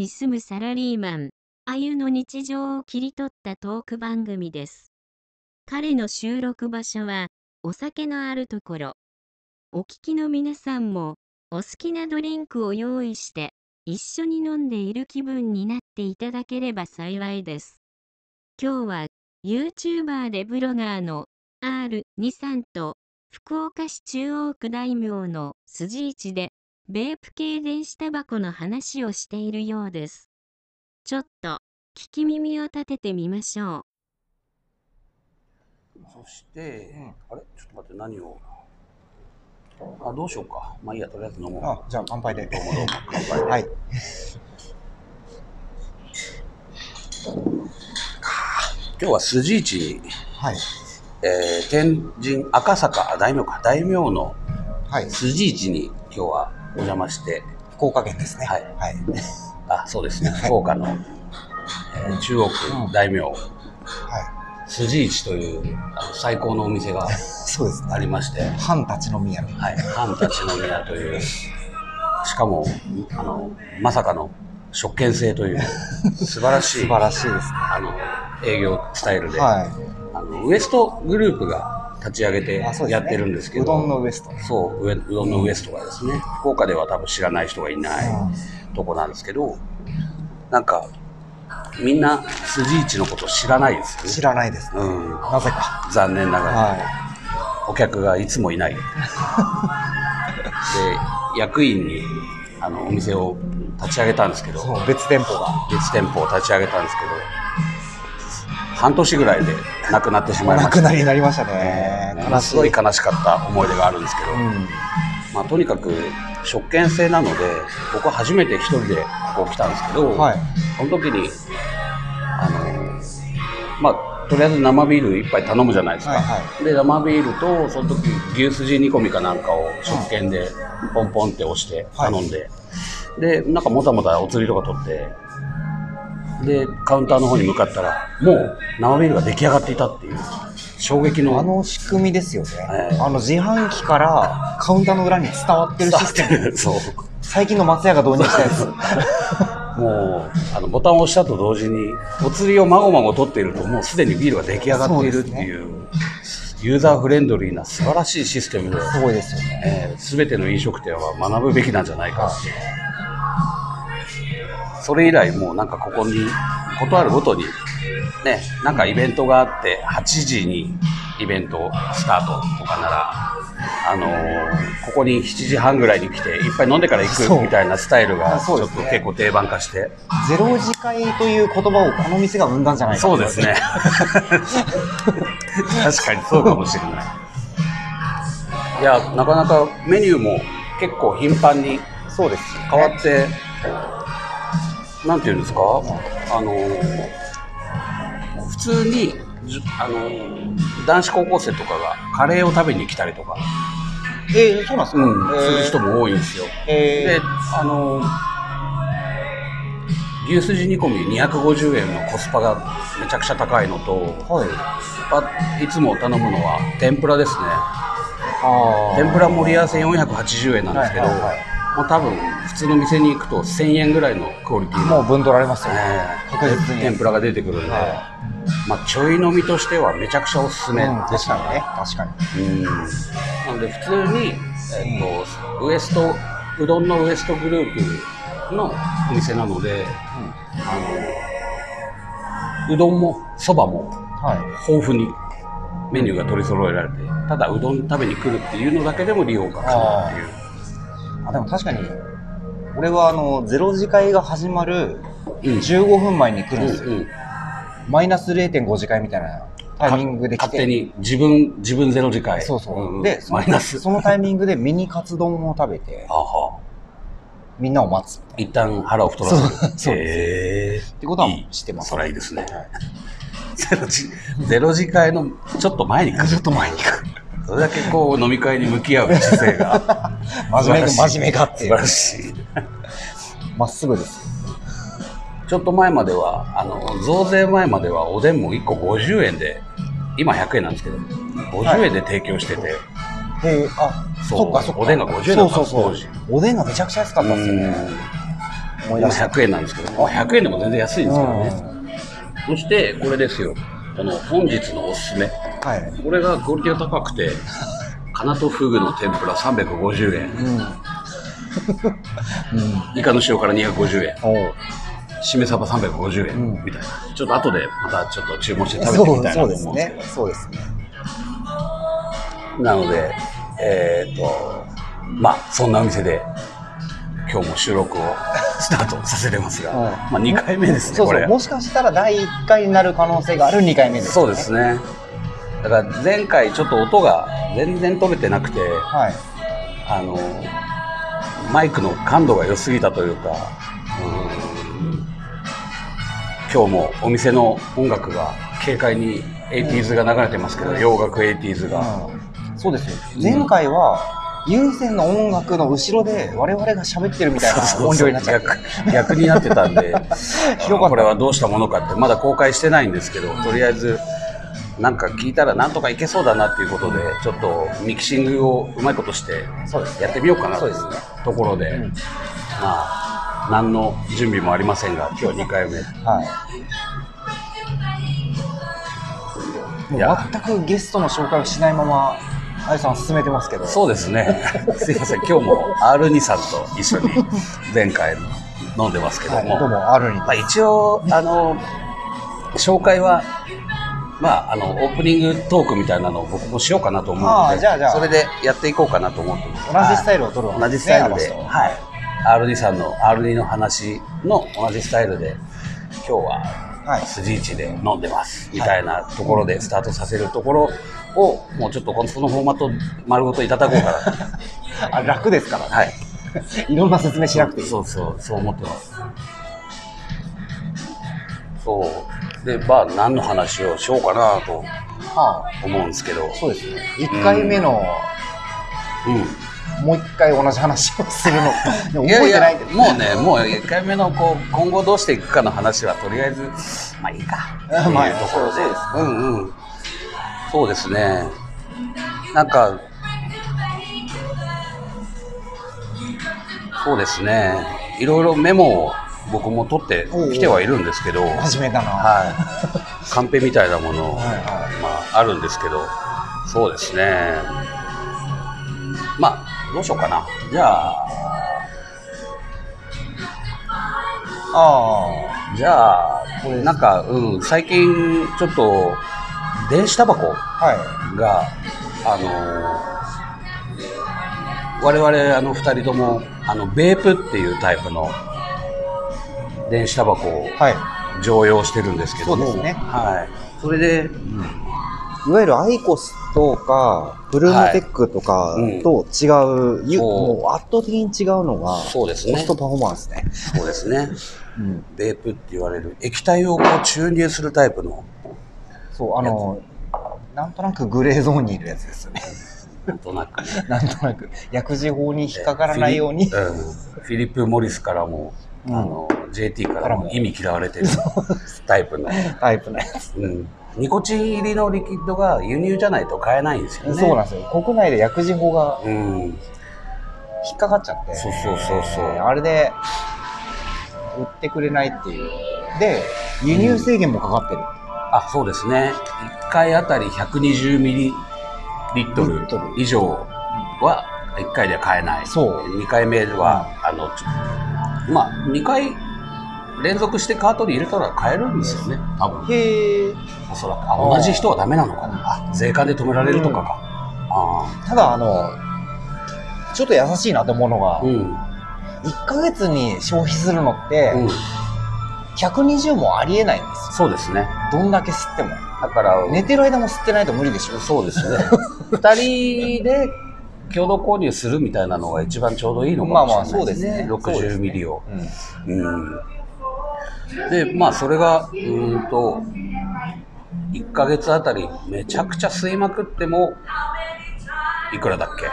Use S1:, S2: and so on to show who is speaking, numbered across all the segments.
S1: に住むサラリーマン、あゆの日常を切り取ったトーク番組です。彼の収録場所は、お酒のあるところ。お聞きの皆さんも、お好きなドリンクを用意して、一緒に飲んでいる気分になっていただければ幸いです。今日は、YouTuber でブロガーの R2 さんと、福岡市中央区大名の筋市で、ベープ系電子タバコの話をしているようです。ちょっと、聞き耳を立ててみましょう。
S2: そして、あれ？ちょっと待って、何を？あ、どうしようか。まあいいや、とりあえず飲もう。
S3: あ、じゃあ乾杯で。
S2: どうもどうも、乾杯で。
S3: はい。
S2: 今日は筋市に、
S3: はい。
S2: えー、天神赤坂、あ大名か、大名の
S3: はい。
S2: 筋市に今日はお邪魔して、
S3: 福岡県ですね。
S2: はい。
S3: はい。
S2: あ、そうですね、福岡の、えー中央区
S3: うん。
S2: 大名、
S3: は
S2: 筋市というあの最高のお店が。ありまして、
S3: 藩たちの宮。の。
S2: はい、藩たちの宮という、しかも、あの、まさかの食券制という、素晴らしい、
S3: 素晴らしいですね。
S2: あの、営業スタイルで、
S3: は
S2: あの、ウエストグループが立ち上げ
S3: い。
S2: て。やってるんですけど、
S3: うどんのウエスト。
S2: そう、うどんのウエストがですね、福岡では多分知らない人がいない
S3: うん
S2: とこなんですけど、なんか、みんな筋市のこと知らないですよね。
S3: 知らないですね。
S2: うん、
S3: なぜか。
S2: 残念ながら。
S3: は
S2: お客がいつもいない。で、役員にあのお店を立ち上げたんですけ
S3: い。
S2: ど、
S3: 別店舗が。
S2: 別店舗を立ち上げたんですけど、半年ぐらいでなくなってしまいました。
S3: お亡くなりになりましたね。
S2: ものすごい悲しかった思い出があるんですけど、
S3: うん。
S2: まあ、とにかく食券制なので、僕は初めて一人でここ来たんですけど、
S3: はい。
S2: その時に、あの、まあ、とりあえず生ビール一杯頼むじゃないですか。
S3: はいは
S2: で、生ビールと、その時牛すじ煮込みかなんかを食券でポンポンって押して頼んで、で、なんかもたもたお釣りとか取って、で、カウンターの方に向かったら、もう生ビールが出来上がっていたっていう、衝撃の。
S3: あの仕組みですよね。
S2: ええ
S3: あの自販機からカウンターの裏に伝わってるシステム。
S2: そう。
S3: 最近の松屋が導入したやつ。
S2: もう、あの、ボタンを押したと同時に、お釣りをまごまご取っていると、もうすでにビールが出来上がっているっていう、ユーザーフレンドリーな素晴らしいシステムで、
S3: すごいですよね。
S2: えー、全ての飲食店は学ぶべきなんじゃないかって。それ以来、もうなんかここに、ことあるごとに、ね、なんかイベントがあって、8時にイベントスタートとかなら、あのーここに7時半ぐらいに来て、いっぱい飲んでから行くみたいなスタイルが、ちょっと結構定番化して、
S3: ゼロ次会という言葉をこの店が生んだんじゃないか
S2: そうですね。確かにそうかもしれない。いや、なかなかメニューも結構頻繁に
S3: そうです。
S2: 変わって、なんていうんですか、あの、普通に、あの、男子高校生とかがカレーを食べに来たりとか、
S3: えー、そうなんですか、
S2: うん、
S3: えー
S2: する人も多いんですよ。
S3: え
S2: で、あの、牛すじ煮込み250円のコスパがめちゃくちゃ高いのと、
S3: ー、はい。
S2: あいつも頼むのは天ぷらですね。
S3: あ
S2: 天ぷら盛り合わせ480円なんですけど、
S3: はいはいはい
S2: もう多分普通の店に行くと1000円ぐらいのクオリティの、
S3: もう分取られますよね。
S2: ええ
S3: 確実に
S2: 天ぷらが出てくるんで、
S3: は
S2: まあ、ちょい飲みとしてはめちゃくちゃおすすめ
S3: うん、
S2: でしたね。
S3: にね。確かに。
S2: うんなので普通に、えっとウエストうどんのウエストグループのお店なので、あのうどんもそばも
S3: はい。
S2: 豊富にメニューが取り揃えられてただうどん食べに来るっていうのだけでも利用が可能っていう
S3: あ、でも確かに、俺はあの、ゼロ次会が始まる
S2: うん。
S3: 15分前に来るんですよ。
S2: うんうん。
S3: マイナス0.5次会みたいなタイミングで来て。
S2: 勝手に自分自分ゼロ次会。
S3: そうそう。
S2: ん
S3: で、その
S2: マイナス。
S3: そのタイミングでミニカツ丼を食べて、みんなを待つ。
S2: 一旦腹を太らせる。へえ。
S3: ってことはい
S2: い。
S3: 知ってます。
S2: それはいいですね。
S3: はい。
S2: ゼロ次ゼロ次会のちょっと前に来る。
S3: ちょっと前に行く。
S2: それだけこう飲み会に向き合う姿勢が
S3: 真面目真面目がっていう
S2: 素晴ら。しい
S3: まっすぐですよ。
S2: ちょっと前まではあの増税前まではおでんも1個50円で今100円なんですけど50円で提供してて、
S3: へえ、あ、
S2: そ
S3: っかそっか。
S2: おでんが50円だった
S3: そうそうそう。おでんがめちゃくちゃ安かったっすよね。
S2: 今
S3: 思い出した。
S2: 100円なんですけど、あ100円でも全然安いんですけどね。そして、これですよ。この本日のおすすめ。
S3: はい。
S2: これがクオリティが高くて、カナトフグの天ぷら350円。
S3: うん。うん。
S2: イカの塩辛250円。しめ鯖350円。
S3: うん
S2: みたいな。ちょっと後でまたちょっと注文して食べてみたいなと
S3: そうです
S2: 思うんですけど
S3: ね。そうですね。
S2: なので、えーっと、まあ、そんなお店で、今日も収録を スタートさせてますが、
S3: うん
S2: まあ、2回目ですね、これ
S3: そうそう。。もしかしたら第1回になる可能性がある2回目です、
S2: そうですね。だから前回ちょっと音が全然取れてなくて、
S3: はい。
S2: あの、マイクの感度が良すぎたというか、うん今日もお店の音楽が軽快に 80s が流れてますけど、洋楽 80s が。
S3: うんそうですよ。前回は、有線の音楽の後ろで我々が喋ってるみたいな音量になっちゃって。
S2: 逆逆になってたんで これはどうしたものかってまだ公開してないんですけどとりあえずなんか聞いたらなんとかいけそうだなっていうことでちょっとミキシングをうまいことしてやってみようかなというところで、
S3: うん。
S2: まあ何の準備もありませんが今日は2回目。
S3: はい。
S2: いや。
S3: 全くゲストの紹介をしないまま、あゆさん進めてますけど。
S2: そうですね。すいません。今日も R2 さんと一緒に前回飲んでますけど
S3: はい、
S2: も、
S3: どうも、あるに。
S2: まあ、一応あの紹介はまああのオープニングトークみたいなのを僕もしようかなと思うので
S3: じゃあじゃあ。
S2: それでやっていこうかなと思ってます。
S3: 同じスタイルを取るわけ
S2: 同
S3: ですね
S2: じスタイルで、はい、R2 さんの R2 の話の同じスタイルで今日は
S3: はい。
S2: 筋市で飲んでますみたいなところでスタートさせるところをもうちょっとこのそのフォーマット丸ごといただこうかなと。
S3: あ楽ですから、
S2: はい。
S3: いろんな説明しなくていい。
S2: そうそうそう思ってます。そうでまあ何の話をしようかなと
S3: は
S2: 思うんですけど。
S3: あ、そうですね。1回目の、
S2: う
S3: もう一回同じ話をするの。覚えてないんで。
S2: もうねもう1回目のこう今後どうしていくかの話はとりあえずまあいいか。っていうと
S3: まあ
S2: ころで。
S3: そうです
S2: うんうん。そうですね。なんかそうですね。いろいろメモを僕も取ってきてはいるんですけど
S3: 真面目だな。
S2: はい、カンペみたいなもの、
S3: はいは
S2: まあ、あるんですけど、そうですね。まあ、どうしようかな。じゃあ、
S3: あ
S2: じゃあ
S3: これ、
S2: なんか、うん、最近、ちょっと、電子タバコ
S3: あ、は
S2: が、あのー我々、あの、二人とも、あの、ベープっていうタイプの電子タバコを
S3: い。はい。
S2: 常用してるんですけども、
S3: そうですね
S2: はい。それで、
S3: いわゆるアイコスとか、ブルームテックとか
S2: はい
S3: と違う、ゆ
S2: そう
S3: もう圧倒的に違うのが、
S2: そうですね
S3: コストパフォーマンスね。
S2: そうですね。
S3: うん。
S2: ベープって言われる液体をこう注入するタイプの
S3: そう、あの、なんとなくグレーゾーンにいるやつですよね。
S2: なんとなく
S3: なんとなく。薬事法に引っかからないように
S2: フ。ィリ,、うん、フィリップ・モリスからも、
S3: うん
S2: あの JT からも意味嫌われてるタイプの、
S3: タイプのやつ。
S2: うん、ニコチン入りのリキッドが輸入じゃないと買えないんですよね。
S3: そうなんですよ。国内で薬事法が
S2: うん、
S3: 引っかかっちゃって。
S2: そうそうそうそう。
S3: あれで、売ってくれないっていう。で、輸入制限もかかってる。
S2: あそうですね。1回あたり120ミリリットル以上は1回では買えない。
S3: そう。
S2: 2回目は、あのちょまあ2回連続してカートに入れたら買えるんですよね。多分。
S3: へえ。
S2: おそらく。あ同じ人はダメなのか。なあ税関で止められるとかか、あ
S3: ただ、あの、ちょっと優しいなと思うのが
S2: あ、うん。
S3: 1ヶ月に消費するのって、
S2: うん。
S3: 120もありえないんです
S2: そうですね。
S3: よ。どんだけ吸っても。
S2: だから
S3: 寝てる間も吸ってないと無理でしょ。
S2: そうですね。2人で共同購入するみたいなのが一番ちょうどいいのかもしれない
S3: まあまあそうですね。
S2: 60ミリを。
S3: うん。
S2: うん。でまあそれがうーんと1ヶ月あたりめちゃくちゃ吸いまくってもいくらだっけ？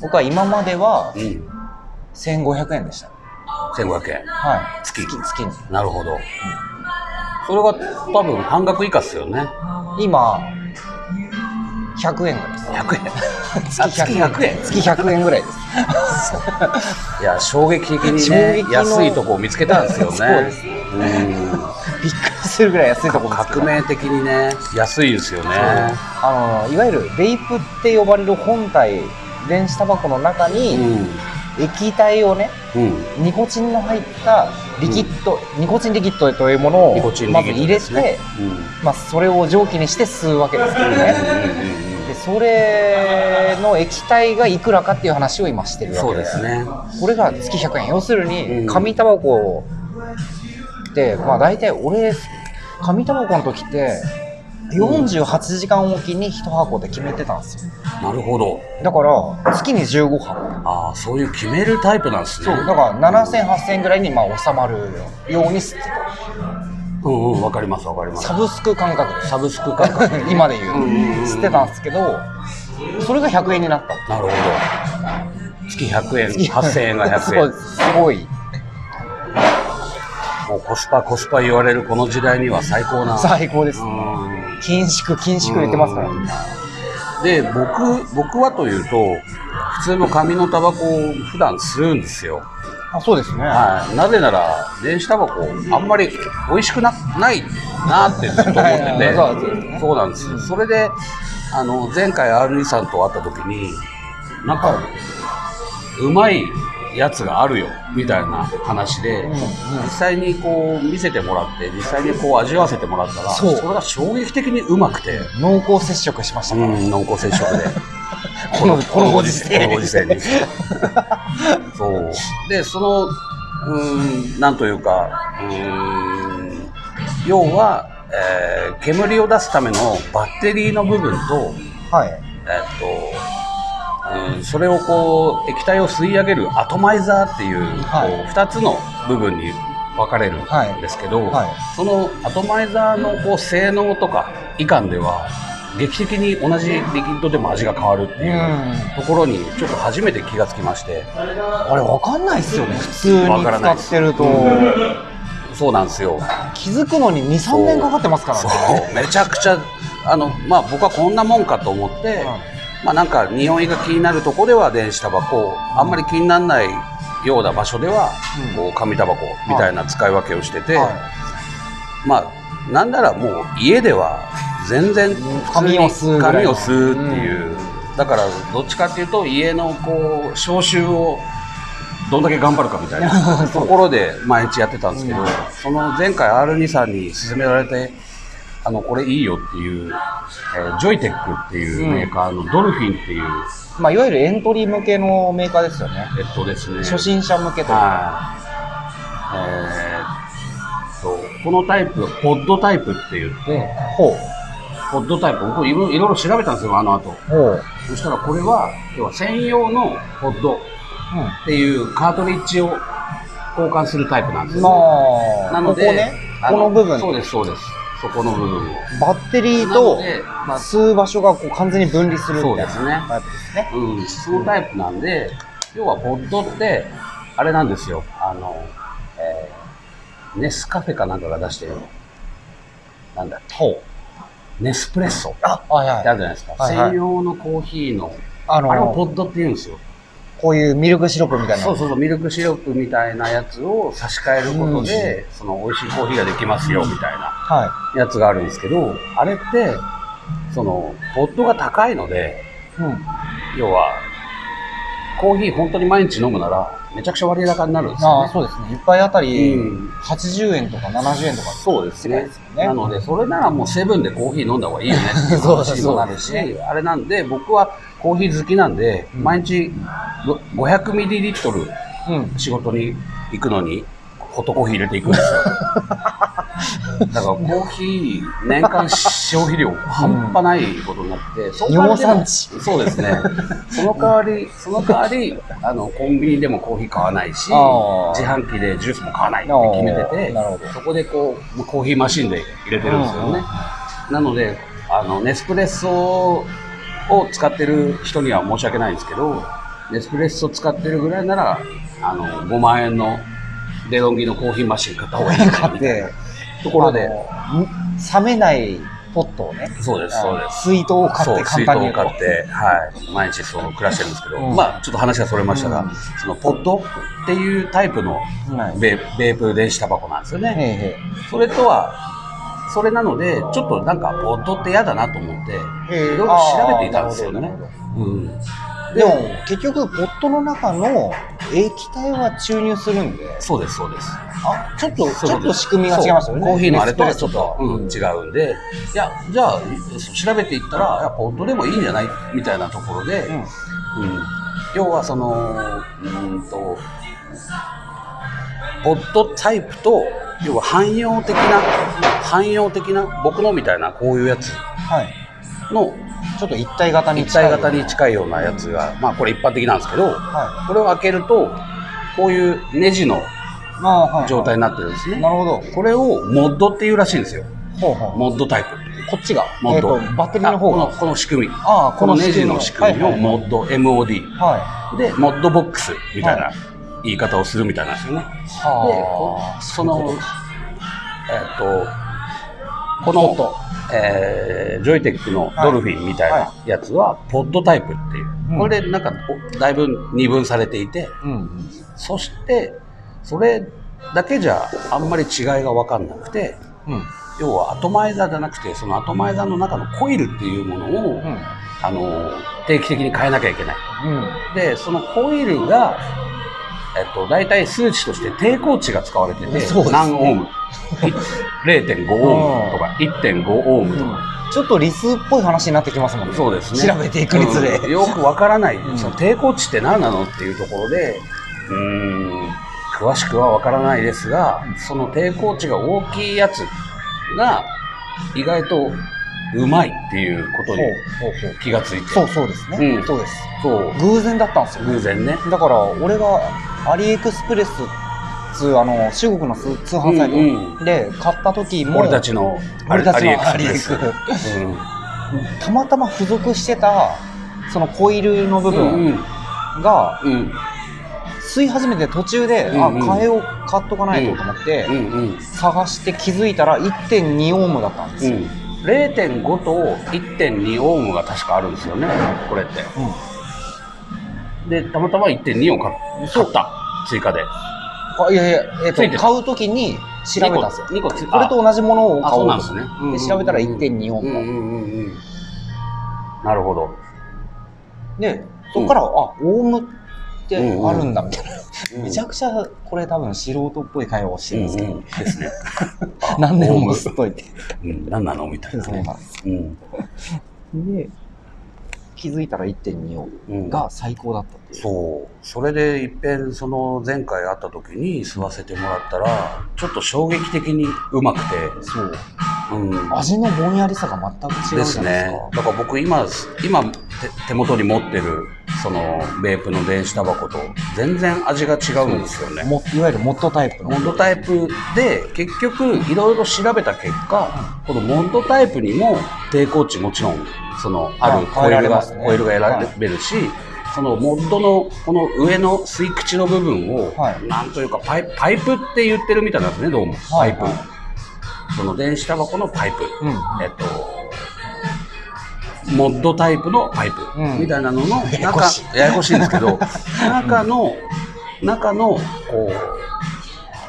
S3: 僕は今までは
S2: うん。
S3: 1500円でした。
S2: 1500円。
S3: はい。
S2: 月
S3: 月月に。
S2: なるほど。それが多分半額以下っすよね。
S3: 今、100円ぐらいです。
S2: 100円。あ月100円。
S3: 月100円ぐらいです。
S2: いや衝撃的に
S3: 衝
S2: ね安いとこを見つけたんですよね。
S3: そうです
S2: うん。
S3: びっくりするぐらい安いとこ
S2: 革命的にね安いですよね。
S3: あのいわゆるベイプって呼ばれる本体電子タバコの中
S2: う
S3: に
S2: ん
S3: 液体をね
S2: うん。
S3: ニコチンの入ったリキッド、ニコチンリキッドというものをまず入れて、
S2: ねうん。
S3: まあ、それを蒸気にして吸うわけですけどねでそれの液体がいくらかっていう話を今してるわ
S2: そう
S3: けで
S2: ですすね。
S3: これが月100円。要する
S2: うん。
S3: に紙タバコって、まあ、大体俺紙タバコの時って48時間おきに1箱で決めてたんですよ。
S2: なるほど。
S3: だから月に15箱。
S2: ああそういう決めるタイプなんですね。
S3: そうだから7000、8000ぐらいにまあ収まるように吸って
S2: うんうんわかりますわかります。
S3: たサブスク感覚で。
S2: サブスク感覚
S3: 今で言う。
S2: うんうんうん。
S3: 吸ってたんですけどそれが100円になった。
S2: なるほど。月100円。8000円。が100円。
S3: すすごい。
S2: もうコスパコスパ言われるこの時代には最高な。
S3: 最高です
S2: うん
S3: 緊縮緊縮言ってますから。
S2: うん。で僕僕はというと普通の紙のタバコを普段吸うんですよ、
S3: あそうですね。
S2: はい、なぜなら電子タバコあんまり美味しくなないなってずっと思ってて。
S3: そう
S2: なんですよ。それであの前回 R2 さんと会った時になんかうまいやつがあるよみたいな話で、
S3: うん
S2: 実際にこう見せてもらって実際にこう味わわせてもらったら
S3: そう。
S2: れが衝撃的にうまくて、
S3: 濃厚接触しましたから、
S2: うん、濃厚接触で。
S3: このこのご時世。
S2: このご時世に。そう。でそのうんなんというかうん要は、えー煙を出すためのバッテリーの部分と
S3: はい。
S2: えっと、うん、それをこう液体を吸い上げるアトマイザーっていう,、
S3: はい。
S2: こう2つの部分に分かれるんですけど、
S3: はい。
S2: そのアトマイザーのこう性能とかいかんでは劇的に同じリキッドでも味が変わるっていうところにちょっと初めて気がつきまして
S3: あれわかんないっすよね。普通に
S2: わからない。
S3: 使ってると。
S2: そうなんですよ。
S3: 気づくのに23年かかってますから
S2: そ
S3: ね
S2: う。めちゃくちゃあの、まあ、僕はこんなもんかと思って、まあ、なんか匂いが気になるとこでは電子タバコあんまり気にならないような場所では、
S3: うん。
S2: こう紙タバコみたいな使い分けをしてて、
S3: は
S2: まあなんならもう家では全然
S3: 紙を吸うぐらい
S2: 紙を吸うっていう、だからどっちかっていうと家のこう消臭をどんだけ頑張るかみたいな ところで毎日やってたんですけど、
S3: うん。
S2: その前回 R2 さんに勧められてあのこれいいよっていう、えージョイテックっていうメーカーのドルフィンっていう、
S3: まあ、いわゆるエントリー向けのメーカーですよね
S2: えっとですね
S3: 初心者向けというか
S2: はい。えーっと、このタイプ、ポッドタイプって言って、
S3: ほ
S2: ポッドタイプ、僕いろいろ調べたんですよ、あの後。
S3: うほう
S2: そしたらこれは、要は専用のポッドっていうカートリッジを交換するタイプなんです
S3: ま
S2: よ。
S3: あ
S2: なので、
S3: ここね
S2: あ
S3: この部分
S2: そうです、そうです。そこの部分を。
S3: バッテリー
S2: な
S3: と吸う場所がこう完全に分離するみたいな
S2: そうですね
S3: タイプですね
S2: うん、そのタイプなんで、要はポッドって、あれなんですよ、あの、えーネスカフェかなんかが出してる、なんだっけ、ネスプレッソって
S3: あはいはい
S2: あるじゃないですか。
S3: はいはい
S2: 専用のコーヒーの、
S3: あ
S2: あれをポ
S3: の
S2: ッドって言うんですよ。
S3: こういうミルクシロップみたいな。
S2: そうそうそう、ミルクシロップみたいなやつを差し替えることで、その美味しいコーヒーができますよ、みたいな
S3: は
S2: やつがあるんですけど、あれって、その、ポッドが高いので、
S3: い、うん、
S2: 要は、コーヒー本当に毎日飲むなら、めちゃくちゃ割高になるんです
S3: あ
S2: よね。
S3: あそうですね。一杯あたり
S2: うん。
S3: 80円とか70円とか
S2: そうですね。なので、それならもうセブンでコーヒー飲んだ方がいいよねっていう。話にもなるし、あれなんで、僕はコーヒー好きなんで、
S3: うん。
S2: 毎日ご500ミリリットル
S3: うん。
S2: 仕事に行くのに、ホットコーヒー入れていくんですよ。だからコーヒー、年間消費量半端ないことになって、その代わりでも
S3: 尿酸
S2: そうですね。その代わり、その代わり、あの、コンビニでもコーヒー買わないし、自販機でジュースも買わないって決めててそこでこう、コーヒーマシンで入れてるんですよね。なので、あの、ネスプレッソを使ってる人には申し訳ないんですけど、ネスプレッソ使ってるぐらいなら、あの、5万円のデロンギのコーヒーマシン買った方がいいかなみたいな
S3: で
S2: ところで、
S3: 冷めないポットをね、
S2: そうです、そうです。
S3: 水筒を買って簡単に。
S2: 水筒を買って、はい、毎日その暮らしてるんですけど、
S3: うん。
S2: まあちょっと話がそれましたが、
S3: うん。
S2: そのポッドっていうタイプの
S3: はい。
S2: ベベープ電子タバコなんですよね。
S3: へいへ
S2: それとは、それなので、ちょっとなんかポッドって嫌だなと思って、
S3: い
S2: ろいろ調べていたんですよね。うん。
S3: でも結局ポットの中の液体は注入するんで。
S2: そうです、そうです。
S3: あちょっとちょっと仕組みが違いますよね。
S2: コーヒーのあれとはちょっと、
S3: うん
S2: うん違うんで、いや、じゃあ、調べていったら、いや、ポッドでもいいんじゃない？みたいなところで、
S3: うん。
S2: うん。要はその、うーんと、ポッドタイプと、要は汎用的な、汎用的な、僕のみたいなこういうやつ。
S3: はい。
S2: の
S3: ちょっと一体型に
S2: 一
S3: 近い
S2: 体型に近いようなやつが、まあこれ一般的なんですけど、
S3: は
S2: これを開けると、こういうネジの
S3: いあーはい
S2: 状態になってるんですね。
S3: なるほど。
S2: これをモッドっていうらしいんですよ。
S3: ほうほう。
S2: モッドタイプ。
S3: こっちが？
S2: モッド。
S3: えーとバッテリーの方が？
S2: あこのこの仕組み。
S3: ああ
S2: このネジの仕組みをモッド、MOD。
S3: は
S2: で、モッドボックスみたいな。
S3: は
S2: 言い方をするみたいなんですよね。
S3: い
S2: で、その、えっと、この、えージョイテックのドルフィンみたいなやつは、ポッドタイプっていう。
S3: うん。
S2: これでなんか、おだいぶ二分されていて、
S3: うん
S2: そして、それだけじゃあんまり違いが分かんなくて、
S3: うん。
S2: 要はアトマイザーじゃなくて、そのアトマイザーの中のコイルっていうものを、
S3: うん。
S2: あの、定期的に変えなきゃいけない。
S3: うん。
S2: で、そのコイルが、えっと、大体数値として抵抗値が使われてて、何オーム、0.5オームとか1.5オームとか、
S3: ちょっとリスっぽい話になってきますもんね。
S2: そうですね。
S3: 調べていくにつれ。
S2: うん。よくわからない、
S3: ん。
S2: その抵抗値って何なのっていうところで、うーん、詳しくはわからないですが、その抵抗値が大きいやつが、意外とうまいっていうことに気がついて。
S3: そうそうですね、
S2: うん。
S3: そうです。
S2: そう。
S3: 偶然だったんですよ
S2: 偶然ね。
S3: だから俺がアリエクスプレスつうあの中国の通通販サイト。
S2: うんう
S3: で買った時も、
S2: 俺たちの
S3: 俺たちの
S2: アリエクス。うん。
S3: たまたま付属してたそのコイルの部
S2: うん
S3: 分が
S2: うん。
S3: 吸い始めて途中で、
S2: うんうん。
S3: あ替えを買っとかないとと思って、
S2: うんうん。
S3: 探して気づいたら1.2オームだったんですよ、
S2: うん。0.5と1.2オームが確かあるんですよねこれってでたまたま1.2を買買った。追加で。
S3: あいやいや、えっ
S2: ついてる。
S3: と買う時に調べたんですよ。
S2: 2個つ
S3: これと同じものを
S2: あ
S3: 買おう
S2: そうなんですね。
S3: で調べたら1.2オーム、
S2: うんうんうんうん。なるほど。
S3: でそこから、あオームってあるんだみたいな、めちゃくちゃこれ多分素人っぽい会話をしてるんですけど、
S2: うんうん。ですね。
S3: 何年も
S2: オーム。
S3: 吸っといて。
S2: うん。何なのみたいなね。
S3: そうなんです
S2: うん。
S3: で気づいたら1.2オーム
S2: うん。
S3: が最高だったっていう、
S2: そう。それでいっぺんその前回会った時に吸わせてもらったらちょっと衝撃的にうまくて。
S3: そう。
S2: うん。
S3: 味のぼんやりさが全く違うじゃないですか。
S2: ですね。だから僕今、今手手元に持ってる、その、ベープの電子タバコと全然味が違うんですよね。
S3: もいわゆるモッドタイプの
S2: モッドタイプで、結局、いろいろ調べた結果、このモッドタイプにも抵抗値もちろん、その、ある
S3: はい
S2: コイルが、
S3: 変えられますね
S2: コイルが選べるし、そのモッドのこの上の吸い口の部分を、
S3: はい
S2: なんというかパイパイプって言ってるみたいなんですね、どうも。パイプ。
S3: はい
S2: その電子タバコのパイプ。
S3: うん
S2: えっと、モッドタイプのパイプ。
S3: うん。
S2: みたいなのの中、
S3: ややこしい。
S2: ややこしいんですけど、中の、中の、こ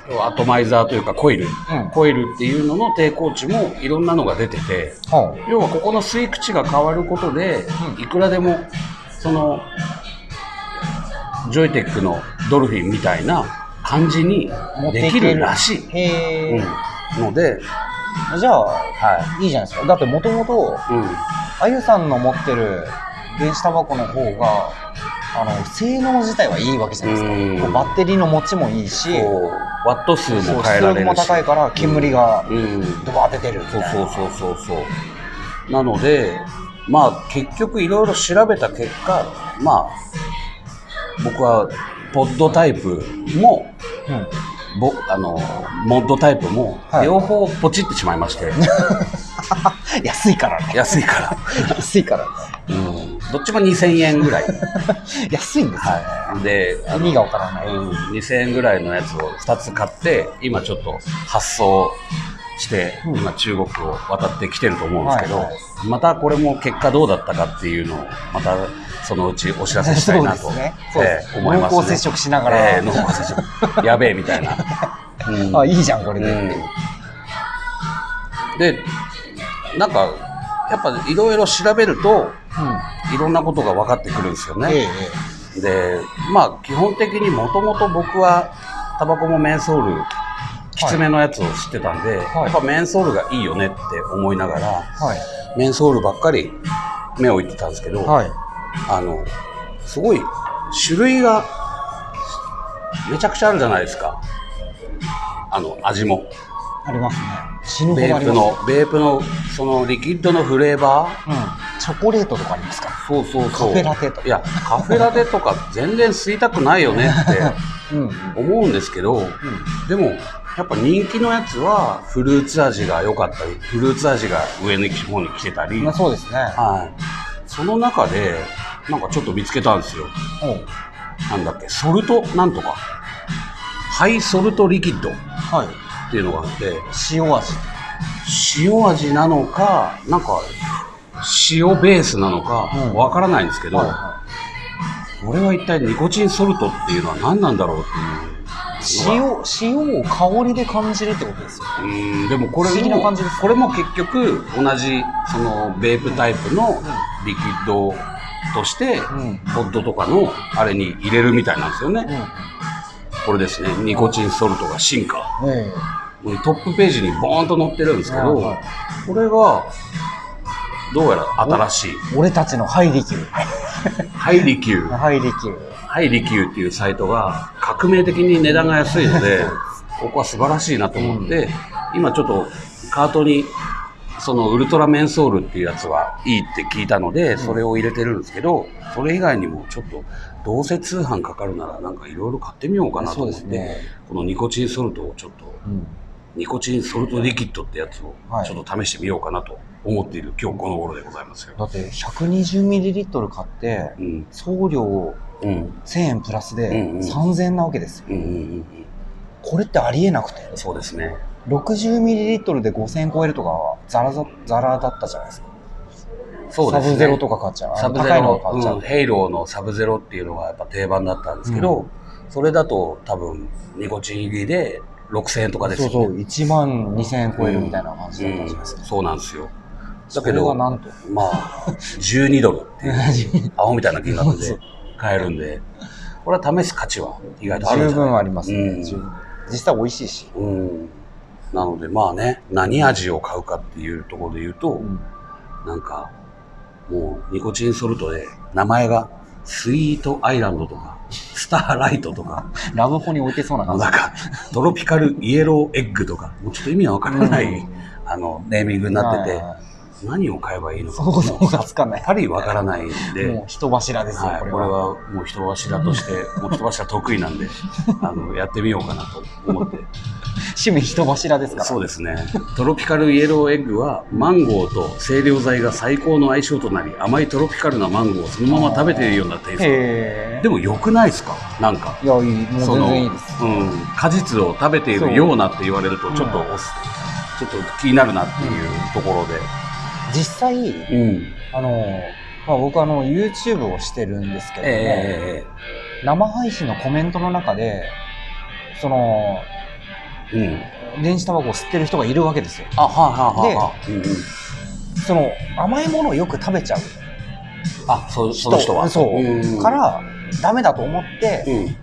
S2: う、アトマイザーというかコイル、
S3: うん。
S2: コイルっていうのの抵抗値もいろんなのが出てて、
S3: は
S2: 要はここの吸い口が変わることで、
S3: うん。
S2: いくらでも、その、ジョイテックのドルフィンみたいな感じにできるらしい。うん、ので、
S3: じゃあ
S2: はい。
S3: いじゃないですか。だってもともとあゆさんの持ってる電子タバコの方があの性能自体はいいわけじゃないですか、バッテリーの持ちもいいし
S2: ワット数
S3: そう
S2: も変えられるし。
S3: も高いから煙が
S2: うん。
S3: ドバーって出るみた
S2: そ
S3: いうな
S2: そうそうそうそう。なのでまあ結局いろいろ調べた結果まあ僕はポッドタイプも
S3: うん。
S2: ぼあのモッドタイプも
S3: はい。
S2: 両方ポチってしまいまして、
S3: 安いからね。
S2: 安いから、
S3: 安いから
S2: うん、どっちも2000円ぐらい、
S3: 安いんですよ、
S2: はい、であ
S3: 意
S2: の
S3: 味がわからない、
S2: うん、2000円ぐらいのやつを2つ買って今ちょっと発送して、
S3: うん。
S2: 今中国を渡ってきてると思うんですけど、
S3: はいは
S2: またこれも結果どうだったかっていうのをまたそのうちお知らせしたいなと、思いますね。
S3: 濃厚接触しながら。
S2: えー濃厚接触。やべえみたいな。うん。
S3: あいいじゃんこれで、
S2: うん。で、なんか、やっぱいろいろ調べると、いろんなことが分かってくるんですよね。
S3: ええ
S2: で、まあ基本的にもともと僕はタバコもメンソール、きつめのやつを知ってたんで、
S3: い
S2: やっぱメンソールがいいよねって思いながら、
S3: はい
S2: メンソールばっかり目をいってたんですけど、
S3: はい
S2: あの、すごい種類がめちゃくちゃあるじゃないですか。あの、味も。
S3: ありますね死ぬほ
S2: ベープ
S3: どあります
S2: の、ベープの、そのリキッドのフレーバー？
S3: うん、チョコレートとかありますか
S2: そうそうそう。
S3: カフェラテとか。
S2: いや、カフェラテとか全然吸いたくないよねって
S3: うん。
S2: 思うんですけど、でも、やっぱ人気のやつはフルーツ味が良かったり、フルーツ味が上の方に来てたり、
S3: まあそうですね。
S2: はい。その中で、なんかちょっと見つけたんですよ。なんだっけ、ソルトなんとか。ハイソルトリキッド。っ
S3: はい
S2: ていうのがあって、
S3: 塩味。
S2: 塩味なのか、なんか、塩ベースなのか
S3: うん、
S2: わからないんですけど、
S3: はいは
S2: これは一体ニコチンソルトっていうのは何なんだろうっていう。
S3: 塩塩を香りで感じるってことですよ。
S2: うーんでもこれも
S3: 感じですね。
S2: これも結局同じそのベープタイプのリキッドとして、
S3: うん。
S2: ポッドとかのあれに入れるみたいなんですよね、
S3: うん
S2: これです。ねニコチンソルトが進化。
S3: え
S2: トップページにボーンと載ってるんですけど、
S3: はいはい。
S2: これがどうやら新しい。
S3: え俺たちのハイリキュ
S2: ハイリキュー。
S3: ー ハイリキュー。
S2: ハイリキューっていうサイトが革命的に値段が安いので、ここは素晴らしいなと思って、今ちょっとカートにそのウルトラメンソールっていうやつはいいって聞いたので、それを入れてるんですけど、それ以外にもちょっとどうせ通販かかるならなんかいろいろ買ってみようかなと
S3: そう
S2: 思って、
S3: ですね
S2: このニコチンソルトをちょっと、
S3: うん
S2: ニコチンソルトリキッドってやつを
S3: はい
S2: ちょっと試してみようかなと思っている今日この頃でございますよ。
S3: だって 120ml 買って
S2: うん。
S3: 送料
S2: うん。
S3: 1000円プラスで
S2: うんうん
S3: 3000円なわけですよ
S2: うんうん。
S3: これってありえなくて
S2: そうですね。
S3: 60ml で5000円超えるとかザラザザラだったじゃないですか
S2: そうですね。
S3: サブゼロとか買っちゃう。
S2: サブゼロ、
S3: う、
S2: うん、ヘイローのサブゼロっていうのがやっぱ定番だったんですけど、それだと多分ニコチン入りで6000円とかですよね。
S3: そうそう。1万2000円超えるみたいな感じだったじゃないですか、
S2: うんそうなんですよ。だけど、ま
S3: がなんと。
S2: あ、12ドルっていう、アホみたいな金額で買えるんで、これは試す価値は意外とあるん
S3: 十分ありますね、
S2: うん。
S3: 実際美味しいし、
S2: うん。なのでまあね、何味を買うかっていうところで言うと、
S3: うん。
S2: なんか、もうニコチンソルトで名前がスイートアイランドとか、スターライトとか、
S3: ラブホに置いてそうな感じ。
S2: なんかトロピカルイエローエッグとか、もうちょっと意味わからない、
S3: うん。
S2: あの、ネーミングになってて、
S3: はい
S2: 何を買えばいいのか、
S3: 想像がつかない。
S2: やっぱりわからないんで、
S3: もう人柱ですよ、
S2: はい、
S3: これは。
S2: これはもう人柱として、もう人柱得意なんで、あの、やってみようかなと思って。
S3: 趣味人柱ですから
S2: そうですね。トロピカルイエローエッグは、マンゴーと清涼剤が最高の相性となり、甘いトロピカルなマンゴーをそのまま食べているようなテイスト。でも良くないですか？なんか。
S3: いやいいもう全然いいです
S2: うん、果実を食べているようなって言われると、ちょっと
S3: うん
S2: ちょっと気になるなっていうところで。
S3: 実際
S2: うん。
S3: あの、まあ、僕あの YouTube をしてるんですけども、
S2: え
S3: 生配信のコメントの中でその。電子タバコを吸ってる人がいるわけですよ
S2: あ、はあ、はあ、はあ。うんうん。
S3: その甘いものをよく食べちゃう
S2: あ、そその人は。
S3: そう、
S2: ん
S3: からダメだと思って
S2: う、ん。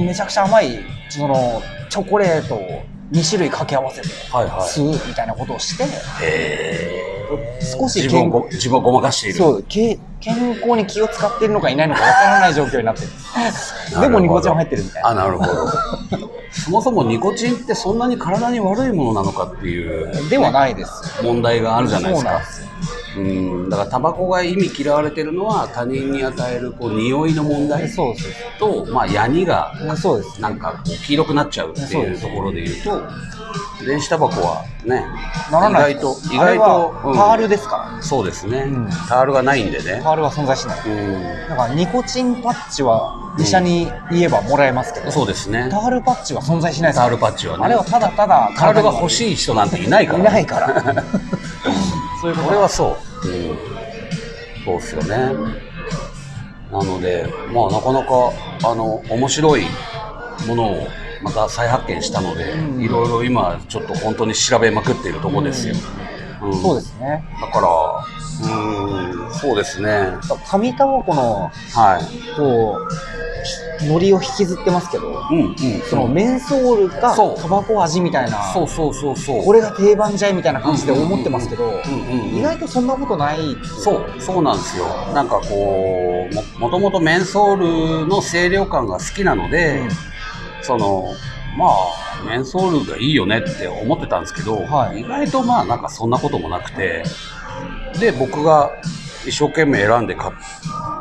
S3: うんめちゃくちゃ甘いそのチョコレートを2種類掛け合わせて
S2: はいはい。
S3: 吸うみたいなことをして、
S2: へ
S3: 少し
S2: 自分を
S3: 健
S2: ご自分をごまかしている。
S3: そうけ健康に気を使ってるのかいないのかわからない状況になってる。でもニコチン入ってるみたいな。
S2: あ、なるほど。そもそもニコチンってそんなに体に悪いものなのかっていう
S3: ではないです
S2: 問題があるじゃないですか。
S3: そうなん。
S2: だからタバコが意味嫌われてるのは他人に与えるこう匂いの問題
S3: そうです
S2: と、まあ、ヤニが
S3: ねそうです。
S2: なんかこう黄色くなっちゃうっていうところで言うと電子タバコはね
S3: ならない。
S2: 意外と意外と、
S3: はパールですから、
S2: そうですね、
S3: うん。
S2: タールがないんでね、
S3: パールは存在しない。
S2: うん、
S3: だからニコチンパッチは医者に言えばもらえますけど、
S2: そうですね。
S3: タールパッチは存在しないです。
S2: タールパッチはね。
S3: あれはただただ
S2: タールが欲
S3: い
S2: しい人なんていないから。
S3: いないから そういうこと。
S2: これはそう、うん、そうっすよね。なのでまあなかなかあの面白いものをまた再発見したので、
S3: うん。
S2: いろいろ今ちょっと本当に調べまくっているところですよ、うん。
S3: そうですね。
S2: だからうんそうですね。
S3: 紙タバコの
S2: はい。
S3: こうノリを引きずってますけど
S2: うんうん。
S3: そのメンソールが
S2: そう。
S3: タバコ味みたいな
S2: そうそうそうそう。
S3: これが定番じゃいみたいな感じで思ってますけど意外とそんなことない
S2: そう、そうなんですよ。なんかこう、ももともとメンソールの清涼感が好きなので、
S3: うん。
S2: その、まあ、メンソールがいいよねって思ってたんですけど、
S3: はい。
S2: 意外とまあなんかそんなこともなくて、で、僕が一生懸命選んで買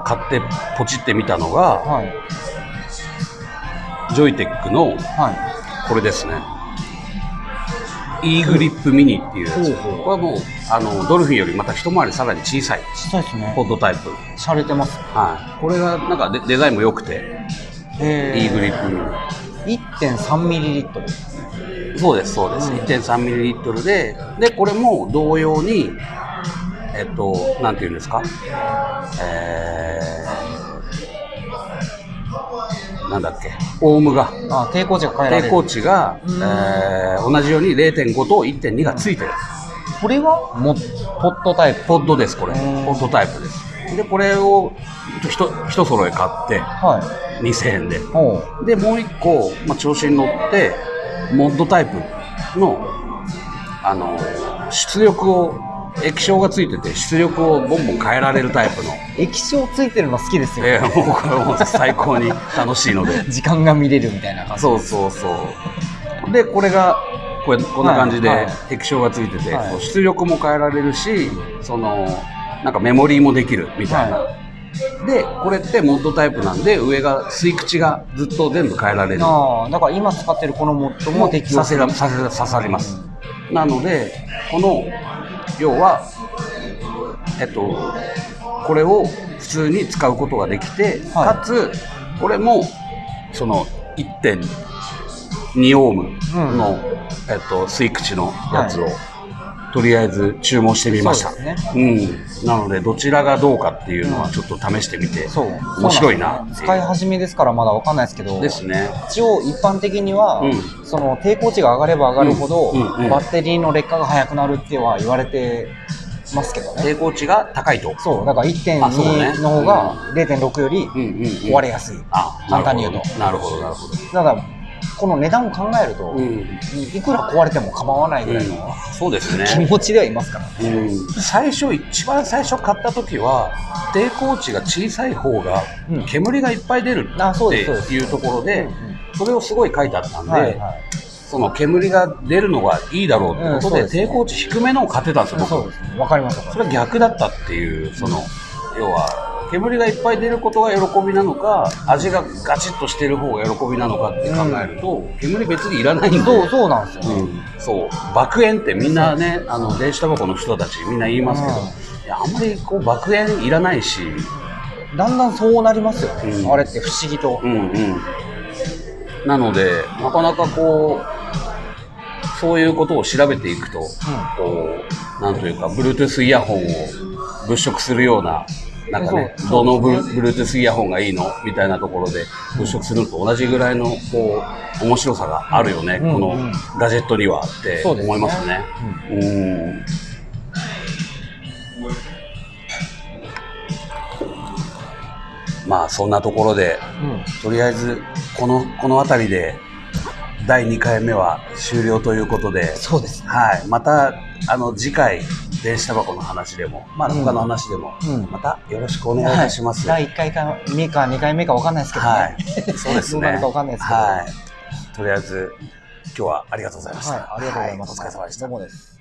S2: 買ってポチってみたのが、
S3: はい
S2: ジョイテックの
S3: は
S2: これですね。E グリップミニっていうやつ。これはもう、あの、ドルフィンよりまた一回りさらに小さい
S3: い小さいですね
S2: ポッドタイプ。
S3: 洒落てます
S2: はい。これがなんかデデザインも良くて、
S3: へ
S2: E グリップミ
S3: 1.3ミリリットル
S2: ニ。そうです、そうです。
S3: うん
S2: 1.3ml で、で、これも同様に、えっと、なんていうんですか？えー、なんだっけ、オームが、
S3: あ抵抗値が変えられる。
S2: 抵抗値が、
S3: うん。
S2: えー同じように0.5と1.2がついてる。
S3: これは？もポットタイプ。
S2: ポッドです、これ。
S3: うん
S2: ポッドタイプです。で、これをひと一揃え買って、
S3: はい。
S2: 2000円で。で、もう一個、まあ、調子に乗って、モッドタイプの、あの、出力を、液晶がついてて、出力をボンボン変えられるタイプの。
S3: 液晶ついてるの好きですよ、
S2: えーもうこれもう最高に楽しいので。
S3: 時間が見れるみたいな感じ
S2: そうそうそう。で、これが、これこんな感じで
S3: はいはい
S2: 液晶がついてて、
S3: はい
S2: こう出力も変えられるし、その、なんかメモリーもできるみたいな。
S3: は
S2: で、これってモッドタイプなんで、上が吸い口がずっと全部変えられる。
S3: ああだから今使ってるこのモッドも
S2: も
S3: 適用
S2: させらさせ刺さります、なのでこの要はえっとこれを普通に使うことができて、
S3: はい。
S2: かつこれもその1.2オームの、えっと、吸い口のやつを、とりあえず注文してみました。
S3: そう
S2: ん、なのでどちらがどうかっていうのはちょっと試してみて、
S3: そう。
S2: 面白いな。
S3: ね使い始めですからまだわかんないですけど
S2: ですね。
S3: 一応一般的には、
S2: うん。
S3: その抵抗値が上がれば上がるほど、
S2: うんうんうん。
S3: バッテリーの劣化が早くなるっては言われてますけどね。
S2: 抵抗値が高いと。
S3: そう。だから
S2: あそうね。
S3: 1.2の方が0.6より
S2: うんうんうん
S3: 壊れやすい、
S2: あ
S3: 簡単に言うと。
S2: なるほどなるほど。
S3: ただこの値段を考えると、
S2: うん。
S3: いくら壊れても構わないぐらいの
S2: そうですね。
S3: 気持ちではいますからね、
S2: うん。最初一番最初買った時は抵抗値が小さい方が
S3: うん。
S2: 煙がいっぱい出るっていうところで
S3: うんうん。
S2: それをすごい書いてあったんで、
S3: はいはい。
S2: その煙が出るのがいいだろうってことで,、抵抗値低めのを買ってたんですよ僕。
S3: そうですね。わかります。
S2: それは逆だったっていうその要は煙がいっぱい出ることが喜びなのか味がガチッとしてる方が喜びなのかって考えると、煙別にいらないんで
S3: そうそうなんですよね、
S2: うん、そう。爆煙ってみんなねあの電子タバコの人たちみんな言いますけど、
S3: うん。
S2: いやあんまりこう爆煙いらないし、
S3: だんだんそうなりますよね、
S2: うん。
S3: あれって不思議と、
S2: うんうん、なのでなかなかこうそういうことを調べていくと、こうなんというか Bluetooth イヤホンを物色するようななんかねどのブ
S3: そう
S2: Bluetooth イヤホンがいいのみたいなところで物色するのと同じぐらいのこう面白さがあるよね、
S3: うん
S2: この
S3: うん
S2: ガジェットにはって思いますね。うん。まあそんなところで
S3: うん。
S2: とりあえずこのこの辺りで第2回目は終了ということで、
S3: そうですね。
S2: はい、またあの次回電子タバコの話でも、まあ、
S3: うん
S2: 他の話でも、
S3: うん
S2: またよろしくお願いいたします。
S3: 第1回か目か2回目か分かんないですけどね、
S2: はい、そうですね。
S3: どうなるかわかんないですけど
S2: はい。とりあえず今日はありがとうございました。
S3: はい、ありがとうございます、
S2: はお疲れ様でした
S3: どう。もです